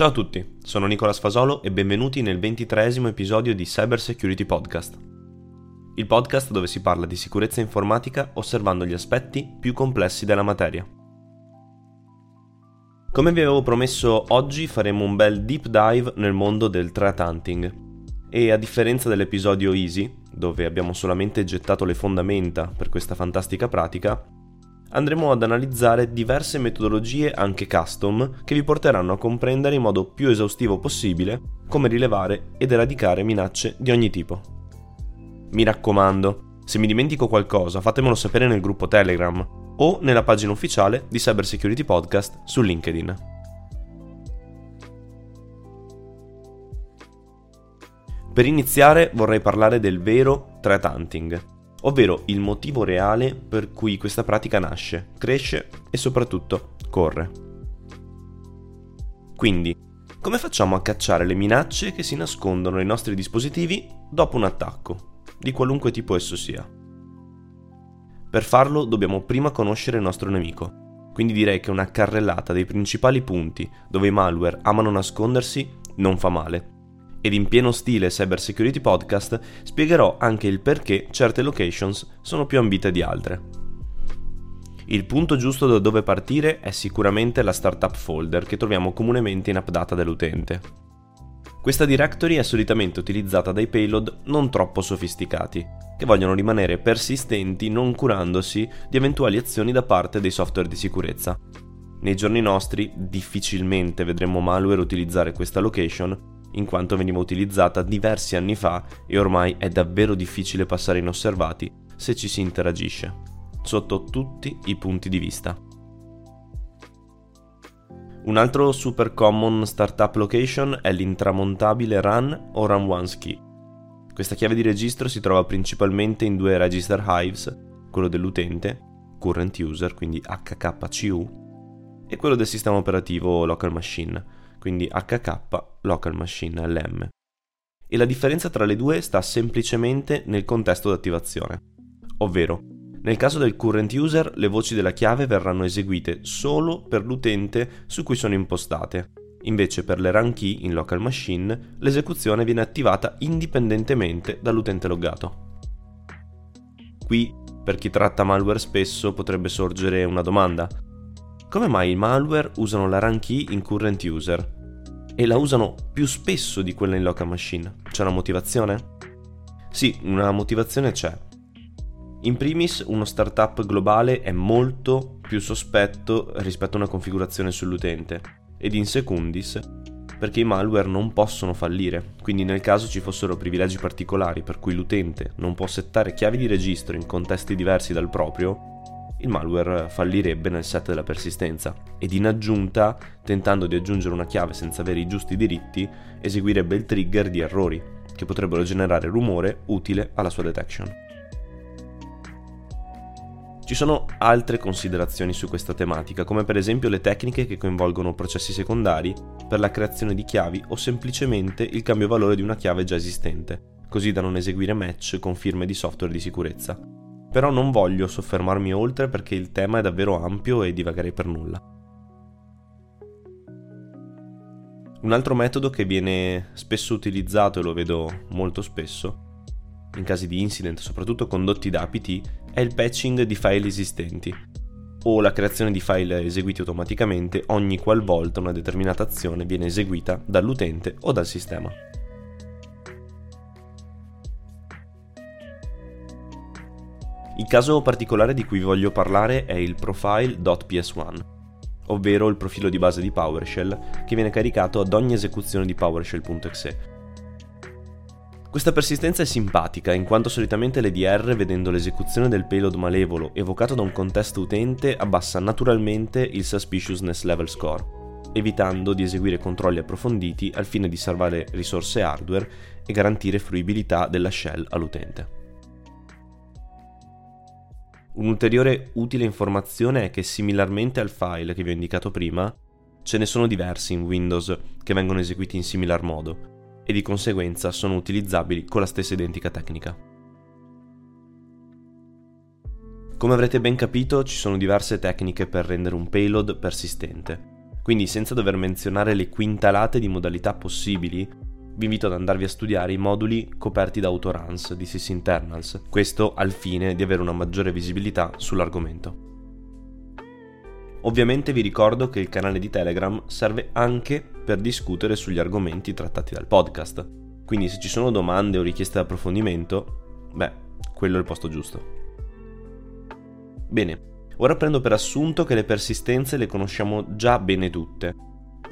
Ciao a tutti, sono Nicola Sfasolo e benvenuti nel ventitreesimo episodio di Cyber Security Podcast. Il podcast dove si parla di sicurezza informatica osservando gli aspetti più complessi della materia. Come vi avevo promesso, oggi faremo un bel deep dive nel mondo del threat hunting. E a differenza dell'episodio Easy, dove abbiamo solamente gettato le fondamenta per questa fantastica pratica, andremo ad analizzare diverse metodologie anche custom che vi porteranno a comprendere in modo più esaustivo possibile come rilevare ed eradicare minacce di ogni tipo. Mi raccomando, se mi dimentico qualcosa fatemelo sapere nel gruppo Telegram o nella pagina ufficiale di Cyber Security Podcast su LinkedIn. Per iniziare vorrei parlare del vero threat hunting, ovvero il motivo reale per cui questa pratica nasce, cresce e soprattutto corre. Quindi, come facciamo a cacciare le minacce che si nascondono nei nostri dispositivi dopo un attacco, di qualunque tipo esso sia? Per farlo dobbiamo prima conoscere il nostro nemico, quindi direi che una carrellata dei principali punti dove i malware amano nascondersi non fa male ed in pieno stile Cyber Security Podcast spiegherò anche il perché certe locations sono più ambite di altre. Il punto giusto da dove partire è sicuramente la startup folder che troviamo comunemente in app data dell'utente. Questa directory è solitamente utilizzata dai payload non troppo sofisticati, che vogliono rimanere persistenti non curandosi di eventuali azioni da parte dei software di sicurezza. Nei giorni nostri difficilmente vedremo malware utilizzare questa location in quanto veniva utilizzata diversi anni fa e ormai è davvero difficile passare inosservati se ci si interagisce, sotto tutti i punti di vista. Un altro super common startup location è l'intramontabile run o run once key. Questa chiave di registro si trova principalmente in due register hives, quello dell'utente, current user, quindi HKCU, e quello del sistema operativo local machine, quindi HK Local Machine LM. E la differenza tra le due sta semplicemente nel contesto d'attivazione. Ovvero, nel caso del current user le voci della chiave verranno eseguite solo per l'utente su cui sono impostate. Invece per le run key in local machine l'esecuzione viene attivata indipendentemente dall'utente loggato. Qui, per chi tratta malware spesso, potrebbe sorgere una domanda. Come mai i malware usano la run key in current user? E la usano più spesso di quella in local machine. C'è una motivazione? Sì, una motivazione c'è. In primis, uno startup globale è molto più sospetto rispetto a una configurazione sull'utente. Ed in secundis, perché i malware non possono fallire, quindi nel caso ci fossero privilegi particolari per cui l'utente non può settare chiavi di registro in contesti diversi dal proprio, il malware fallirebbe nel set della persistenza ed in aggiunta, tentando di aggiungere una chiave senza avere i giusti diritti, eseguirebbe il trigger di errori, che potrebbero generare rumore utile alla sua detection. Ci sono altre considerazioni su questa tematica, come per esempio le tecniche che coinvolgono processi secondari per la creazione di chiavi o semplicemente il cambio valore di una chiave già esistente, così da non eseguire match con firme di software di sicurezza, però non voglio soffermarmi oltre perché il tema è davvero ampio e divagherei per nulla. Un altro metodo che viene spesso utilizzato e lo vedo molto spesso, in casi di incident soprattutto condotti da APT, è il patching di file esistenti, o la creazione di file eseguiti automaticamente ogni qualvolta una determinata azione viene eseguita dall'utente o dal sistema. Il caso particolare di cui voglio parlare è il profile.ps1, ovvero il profilo di base di PowerShell che viene caricato ad ogni esecuzione di PowerShell.exe. Questa persistenza è simpatica in quanto solitamente l'EDR, vedendo l'esecuzione del payload malevolo evocato da un contesto utente, abbassa naturalmente il suspiciousness level score, evitando di eseguire controlli approfonditi al fine di salvare risorse hardware e garantire fruibilità della shell all'utente. Un'ulteriore utile informazione è che similarmente al file che vi ho indicato prima, ce ne sono diversi in Windows che vengono eseguiti in similar modo e di conseguenza sono utilizzabili con la stessa identica tecnica. Come avrete ben capito ci sono diverse tecniche per rendere un payload persistente, Quindi senza dover menzionare le quintalate di modalità possibili, vi invito ad andarvi a studiare i moduli coperti da autoruns di sysinternals, questo al fine di avere una maggiore visibilità sull'argomento. Ovviamente vi ricordo che il canale di Telegram serve anche per discutere sugli argomenti trattati dal podcast, quindi se ci sono domande o richieste di approfondimento, beh, quello è il posto giusto. Bene, ora prendo per assunto che le persistenze le conosciamo già bene tutte,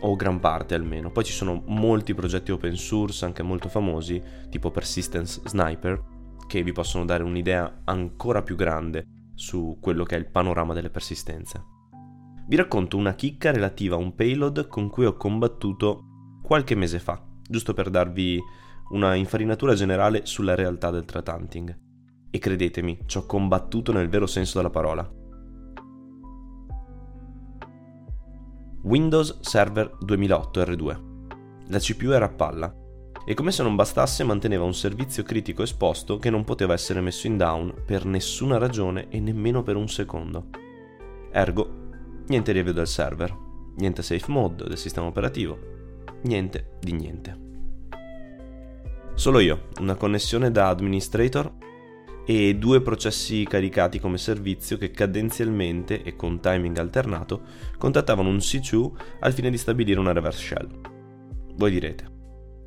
o gran parte almeno. Poi ci sono molti progetti open source, anche molto famosi, tipo Persistence Sniper, che vi possono dare un'idea ancora più grande su quello che è il panorama delle persistenze. Vi racconto una chicca relativa a un payload con cui ho combattuto qualche mese fa, giusto per darvi una infarinatura generale sulla realtà del threat hunting. E credetemi, ci ho combattuto nel vero senso della parola. Windows Server 2008 R2. La CPU era a palla e come se non bastasse manteneva un servizio critico esposto che non poteva essere messo in down per nessuna ragione e nemmeno per un secondo. Ergo, niente review del server, niente safe mode del sistema operativo, niente di niente. Solo io, una connessione da administrator e due processi caricati come servizio che cadenzialmente e con timing alternato contattavano un C2 al fine di stabilire una reverse shell. Voi direte,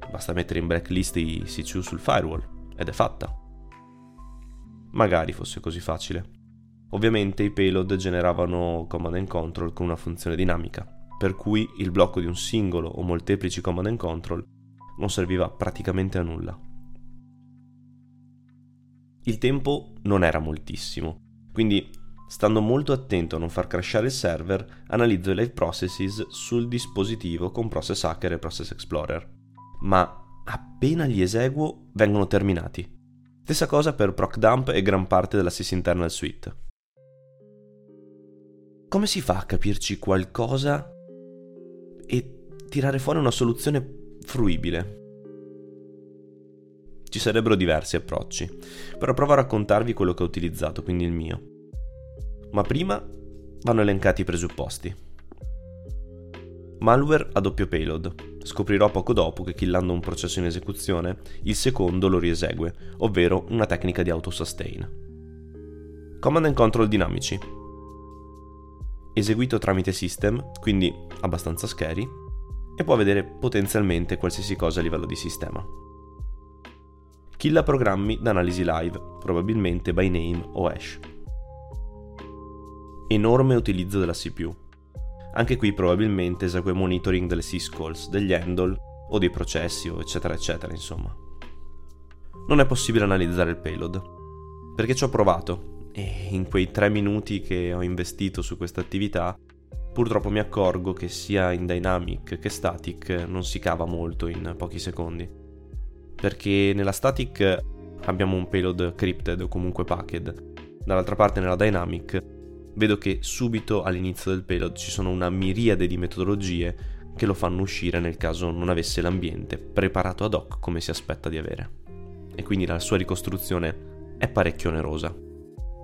basta mettere in blacklist i C2 sul firewall ed è fatta. Magari fosse così facile. Ovviamente i payload generavano command and control con una funzione dinamica, per cui il blocco di un singolo o molteplici command and control non serviva praticamente a nulla. Il tempo non era moltissimo, quindi stando molto attento a non far crashare il server, analizzo i live processes sul dispositivo con Process Hacker e Process Explorer. Ma appena li eseguo vengono terminati. Stessa cosa per ProcDump e gran parte della sysinternal suite. Come si fa a capirci qualcosa e tirare fuori una soluzione fruibile? Ci sarebbero diversi approcci, però provo a raccontarvi quello che ho utilizzato, quindi il mio. Ma prima vanno elencati i presupposti. Malware a doppio payload. Scoprirò poco dopo che killando un processo in esecuzione, il secondo lo riesegue, ovvero una tecnica di autosustain. Command and control dinamici. Eseguito tramite system, quindi abbastanza scary, e può vedere potenzialmente qualsiasi cosa a livello di sistema. Killa programmi d'analisi live, probabilmente by name o hash. Enorme utilizzo della CPU. Anche qui probabilmente esegue monitoring delle syscalls, degli handle o dei processi eccetera eccetera insomma. Non è possibile analizzare il payload, perché ci ho provato e in quei tre minuti che ho investito su questa attività purtroppo mi accorgo che sia in dynamic che static non si cava molto in pochi secondi perché nella static abbiamo un payload crypted o comunque packed, dall'altra parte nella dynamic vedo che subito all'inizio del payload ci sono una miriade di metodologie che lo fanno uscire nel caso non avesse l'ambiente preparato ad hoc come si aspetta di avere. E quindi la sua ricostruzione è parecchio onerosa.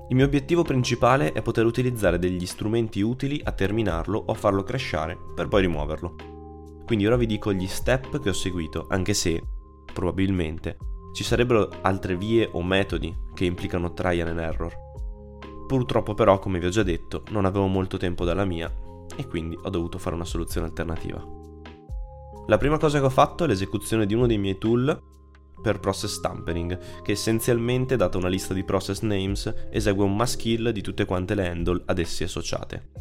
Il mio obiettivo principale è poter utilizzare degli strumenti utili a terminarlo o a farlo crashare per poi rimuoverlo. Quindi ora vi dico gli step che ho seguito, anche se probabilmente, ci sarebbero altre vie o metodi che implicano trial and error. Purtroppo però, come vi ho già detto, non avevo molto tempo dalla mia e quindi ho dovuto fare una soluzione alternativa. La prima cosa che ho fatto è l'esecuzione di uno dei miei tool per process tampering, che essenzialmente, data una lista di process names, esegue un mass kill di tutte quante le handle ad essi associate.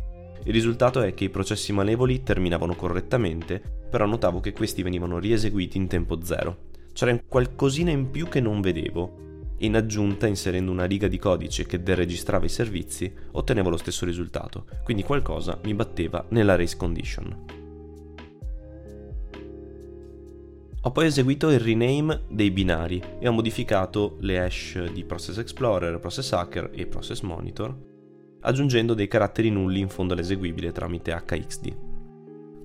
Il risultato è che i processi malevoli terminavano correttamente, però notavo che questi venivano rieseguiti in tempo zero, c'era qualcosina in più che non vedevo. In aggiunta, inserendo una riga di codice che deregistrava i servizi, ottenevo lo stesso risultato, quindi qualcosa mi batteva nella race condition. Ho poi eseguito il rename dei binari e ho modificato le hash di Process Explorer, Process Hacker e Process Monitor, aggiungendo dei caratteri nulli in fondo all'eseguibile tramite HXD.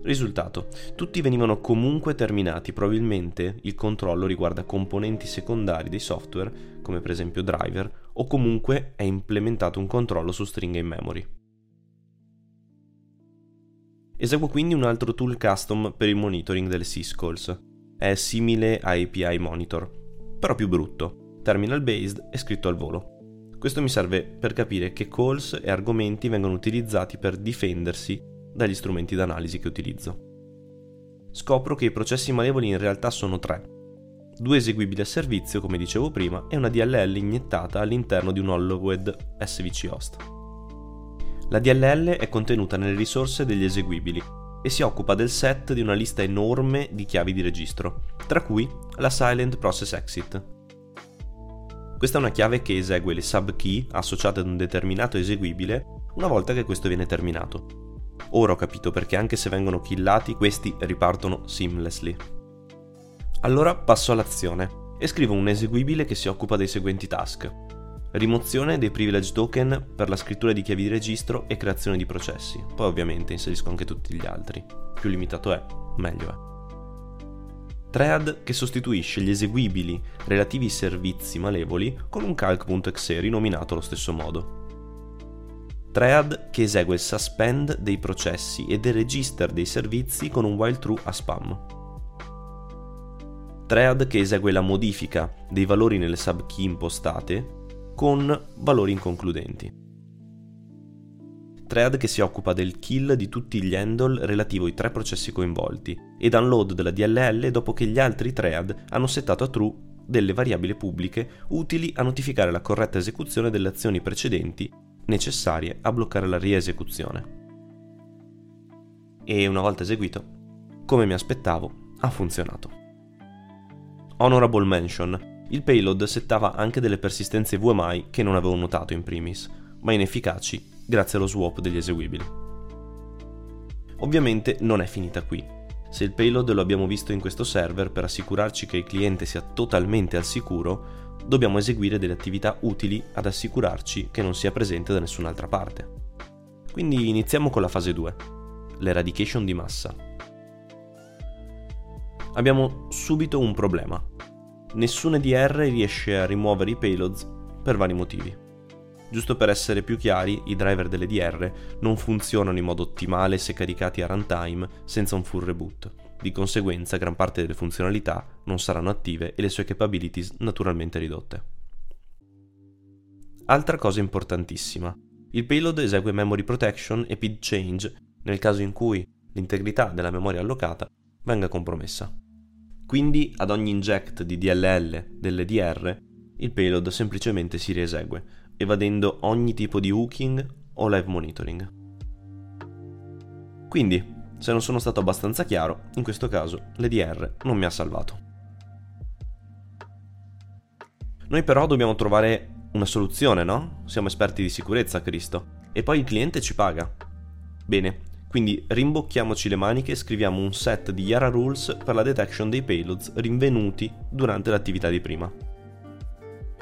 Risultato, tutti venivano comunque terminati, probabilmente il controllo riguarda componenti secondari dei software, come per esempio driver, o comunque è implementato un controllo su stringhe in memory. Eseguo quindi un altro tool custom per il monitoring delle syscalls. È simile a API Monitor, però più brutto, terminal based e scritto al volo. Questo mi serve per capire che calls e argomenti vengono utilizzati per difendersi dagli strumenti d'analisi che utilizzo. Scopro che i processi malevoli in realtà sono tre. Due eseguibili a servizio, come dicevo prima, e una DLL iniettata all'interno di un Hollowed SVC host. La DLL è contenuta nelle risorse degli eseguibili e si occupa del set di una lista enorme di chiavi di registro, tra cui la Silent Process Exit. Questa è una chiave che esegue le subkey associate ad un determinato eseguibile una volta che questo viene terminato. Ora ho capito perché anche se vengono killati, questi ripartono seamlessly. Allora passo all'azione e scrivo un eseguibile che si occupa dei seguenti task. Rimozione dei privilege token per la scrittura di chiavi di registro e creazione di processi. Poi ovviamente inserisco anche tutti gli altri. Più limitato è, meglio è. Thread che sostituisce gli eseguibili relativi ai servizi malevoli con un calc.exe rinominato allo stesso modo. Thread che esegue il suspend dei processi e del register dei servizi con un while true a spam. Thread che esegue la modifica dei valori nelle subkey impostate con valori inconcludenti. Thread che si occupa del kill di tutti gli handle relativo ai tre processi coinvolti e download della DLL dopo che gli altri thread hanno settato a true delle variabili pubbliche utili a notificare la corretta esecuzione delle azioni precedenti necessarie a bloccare la riesecuzione. E una volta eseguito, come mi aspettavo, ha funzionato. Honorable mention, il payload settava anche delle persistenze VMI che non avevo notato in primis, ma inefficaci grazie allo swap degli eseguibili. Ovviamente non è finita qui. Se il payload lo abbiamo visto in questo server per assicurarci che il cliente sia totalmente al sicuro, dobbiamo eseguire delle attività utili ad assicurarci che non sia presente da nessun'altra parte. Quindi iniziamo con la fase 2, l'eradication di massa. Abbiamo subito un problema. Nessun EDR riesce a rimuovere i payloads per vari motivi. Giusto per essere più chiari, i driver dell'EDR non funzionano in modo ottimale se caricati a runtime senza un full reboot. Di conseguenza gran parte delle funzionalità non saranno attive e le sue capabilities naturalmente ridotte. Altra cosa importantissima. Il payload esegue memory protection e PID change nel caso in cui l'integrità della memoria allocata venga compromessa. Quindi ad ogni inject di DLL dell'EDR il payload semplicemente si riesegue, evadendo ogni tipo di hooking o live monitoring. Quindi, se non sono stato abbastanza chiaro, in questo caso l'EDR non mi ha salvato. Noi però dobbiamo trovare una soluzione, no? Siamo esperti di sicurezza, Cristo. E poi il cliente ci paga. Bene, quindi rimbocchiamoci le maniche e scriviamo un set di Yara Rules per la detection dei payloads rinvenuti durante l'attività di prima.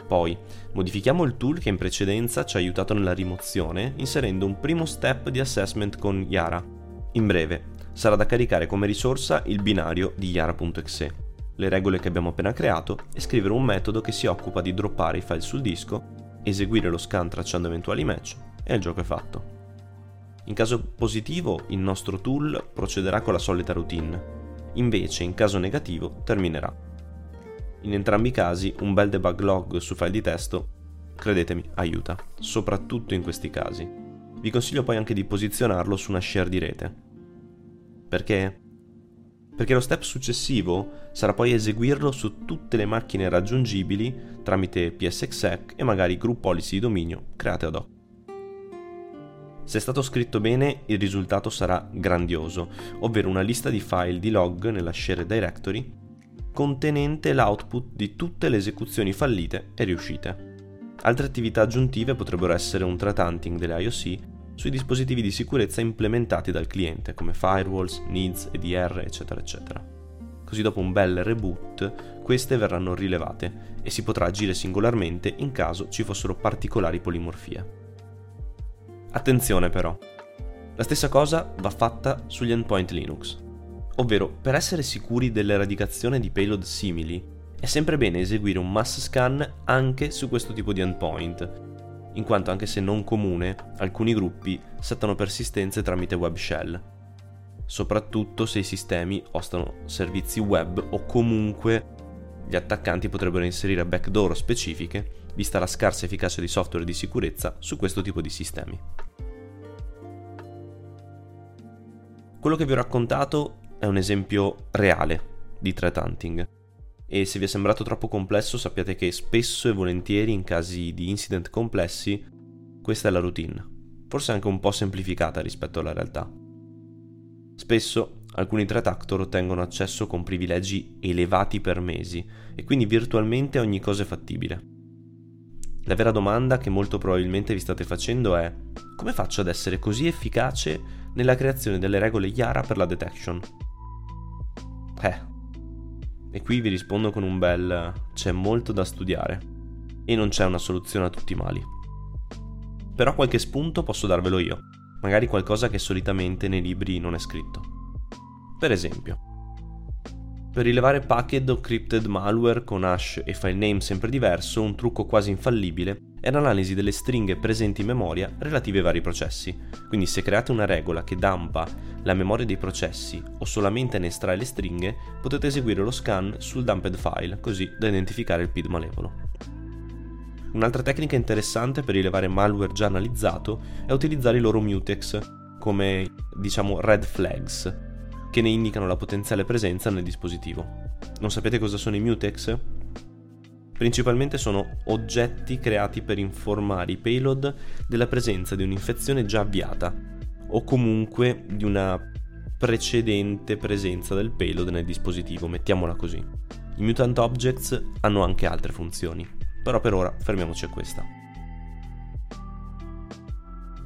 Poi, modifichiamo il tool che in precedenza ci ha aiutato nella rimozione inserendo un primo step di assessment con Yara in breve, sarà da caricare come risorsa il binario di Yara.exe, le regole che abbiamo appena creato e scrivere un metodo che si occupa di droppare i file sul disco, eseguire lo scan tracciando eventuali match e il gioco è fatto. In caso positivo il nostro tool procederà con la solita routine, invece in caso negativo terminerà. In entrambi i casi un bel debug log su file di testo, credetemi, aiuta, soprattutto in questi casi. Vi consiglio poi anche di posizionarlo su una share di rete. Perché? Perché lo step successivo sarà poi eseguirlo su tutte le macchine raggiungibili tramite PSXEC e magari group policy di dominio create ad hoc. Se è stato scritto bene, il risultato sarà grandioso, ovvero una lista di file di log nella share directory contenente l'output di tutte le esecuzioni fallite e riuscite. Altre attività aggiuntive potrebbero essere un threat delle IOC sui dispositivi di sicurezza implementati dal cliente come firewalls, needs, EDR, eccetera, eccetera. Così dopo un bel reboot queste verranno rilevate e si potrà agire singolarmente in caso ci fossero particolari polimorfie. Attenzione però, la stessa cosa va fatta sugli endpoint Linux, ovvero per essere sicuri dell'eradicazione di payload simili è sempre bene eseguire un mass scan anche su questo tipo di endpoint, in quanto anche se non comune, alcuni gruppi settano persistenze tramite web shell. soprattutto se i sistemi ostano servizi web o comunque gli attaccanti potrebbero inserire backdoor specifiche, vista la scarsa efficacia di software di sicurezza su questo tipo di sistemi. Quello che vi ho raccontato è un esempio reale di threat hunting e se vi è sembrato troppo complesso sappiate che spesso e volentieri in casi di incident complessi questa è la routine, forse anche un po' semplificata rispetto alla realtà. Spesso alcuni threat actor ottengono accesso con privilegi elevati per mesi e quindi virtualmente ogni cosa è fattibile. La vera domanda che molto probabilmente vi state facendo è come faccio ad essere così efficace nella creazione delle regole Yara per la detection? Eh, e qui vi rispondo con un bel c'è molto da studiare e non c'è una soluzione a tutti i mali. Però qualche spunto posso darvelo io, magari qualcosa che solitamente nei libri non è scritto. Per esempio, per rilevare packet o crypted malware con hash e file name sempre diverso, un trucco quasi infallibile è l'analisi delle stringhe presenti in memoria relative ai vari processi. Quindi se create una regola che dampa la memoria dei processi o solamente ne estrae le stringhe, potete eseguire lo scan sul dumped file, così da identificare il PID malevolo. Un'altra tecnica interessante per rilevare malware già analizzato è utilizzare i loro mutex come diciamo red flags, che ne indicano la potenziale presenza nel dispositivo. Non sapete cosa sono i mutex? Principalmente sono oggetti creati per informare i payload della presenza di un'infezione già avviata o comunque di una precedente presenza del payload nel dispositivo, mettiamola così. I mutant objects hanno anche altre funzioni, però per ora fermiamoci a questa.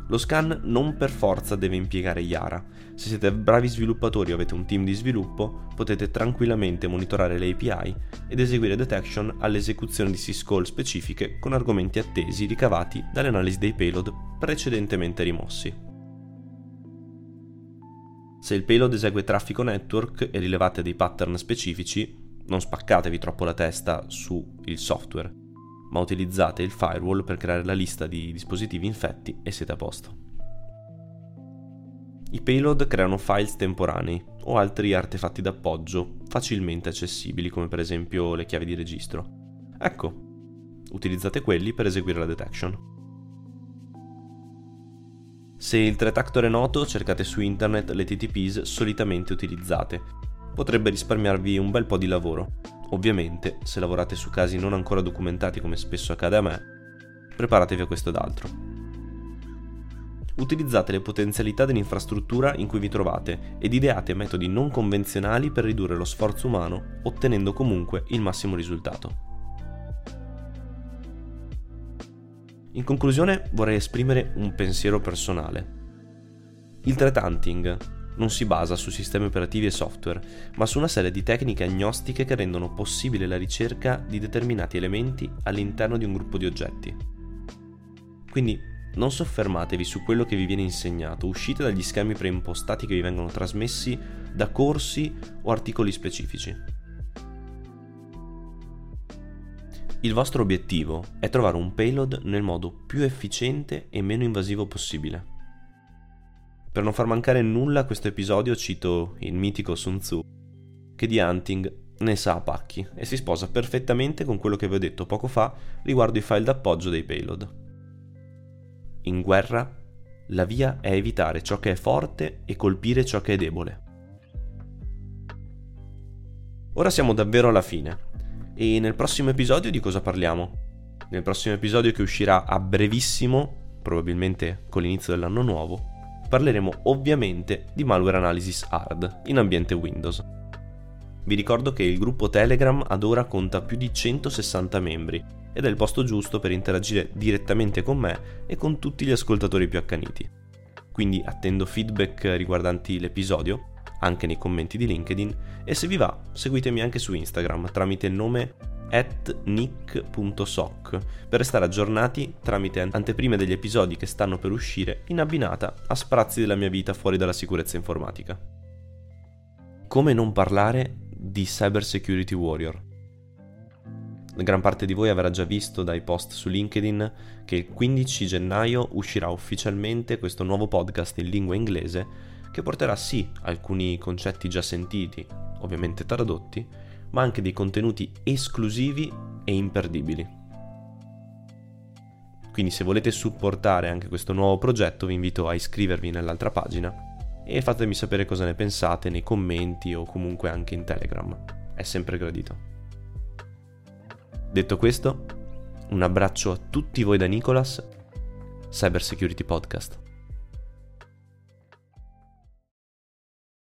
Lo scan non per forza deve impiegare Yara. Se siete bravi sviluppatori o avete un team di sviluppo, potete tranquillamente monitorare le API ed eseguire detection all'esecuzione di syscall specifiche con argomenti attesi ricavati dalle analisi dei payload precedentemente rimossi. Se il payload esegue traffico network e rilevate dei pattern specifici, non spaccatevi troppo la testa sul software ma utilizzate il firewall per creare la lista di dispositivi infetti e siete a posto. I payload creano files temporanei o altri artefatti d'appoggio facilmente accessibili come per esempio le chiavi di registro. Ecco, utilizzate quelli per eseguire la detection. Se il threat actor è noto, cercate su internet le TTPs solitamente utilizzate. Potrebbe risparmiarvi un bel po' di lavoro, Ovviamente, se lavorate su casi non ancora documentati come spesso accade a me, preparatevi a questo ed altro. Utilizzate le potenzialità dell'infrastruttura in cui vi trovate ed ideate metodi non convenzionali per ridurre lo sforzo umano, ottenendo comunque il massimo risultato. In conclusione vorrei esprimere un pensiero personale. Il threat hunting non si basa su sistemi operativi e software, ma su una serie di tecniche agnostiche che rendono possibile la ricerca di determinati elementi all'interno di un gruppo di oggetti. Quindi non soffermatevi su quello che vi viene insegnato, uscite dagli schemi preimpostati che vi vengono trasmessi da corsi o articoli specifici. Il vostro obiettivo è trovare un payload nel modo più efficiente e meno invasivo possibile. Per non far mancare nulla a questo episodio cito il mitico Sun Tzu, che di hunting ne sa a pacchi e si sposa perfettamente con quello che vi ho detto poco fa riguardo i file d'appoggio dei payload. In guerra, la via è evitare ciò che è forte e colpire ciò che è debole. Ora siamo davvero alla fine e nel prossimo episodio di cosa parliamo? Nel prossimo episodio che uscirà a brevissimo, probabilmente con l'inizio dell'anno nuovo, parleremo ovviamente di malware analysis hard in ambiente Windows. Vi ricordo che il gruppo Telegram ad ora conta più di 160 membri ed è il posto giusto per interagire direttamente con me e con tutti gli ascoltatori più accaniti. Quindi attendo feedback riguardanti l'episodio, anche nei commenti di LinkedIn, e se vi va seguitemi anche su Instagram tramite il nome at nick.soc per restare aggiornati tramite anteprime degli episodi che stanno per uscire in abbinata a sprazzi della mia vita fuori dalla sicurezza informatica. Come non parlare di Cyber Security Warrior? Gran parte di voi avrà già visto dai post su LinkedIn che il 15 gennaio uscirà ufficialmente questo nuovo podcast in lingua inglese che porterà sì alcuni concetti già sentiti, ovviamente tradotti, ma anche dei contenuti esclusivi e imperdibili. Quindi se volete supportare anche questo nuovo progetto vi invito a iscrivervi nell'altra pagina e fatemi sapere cosa ne pensate nei commenti o comunque anche in Telegram. È sempre gradito. Detto questo, un abbraccio a tutti voi da Nicolas, Cyber Security Podcast.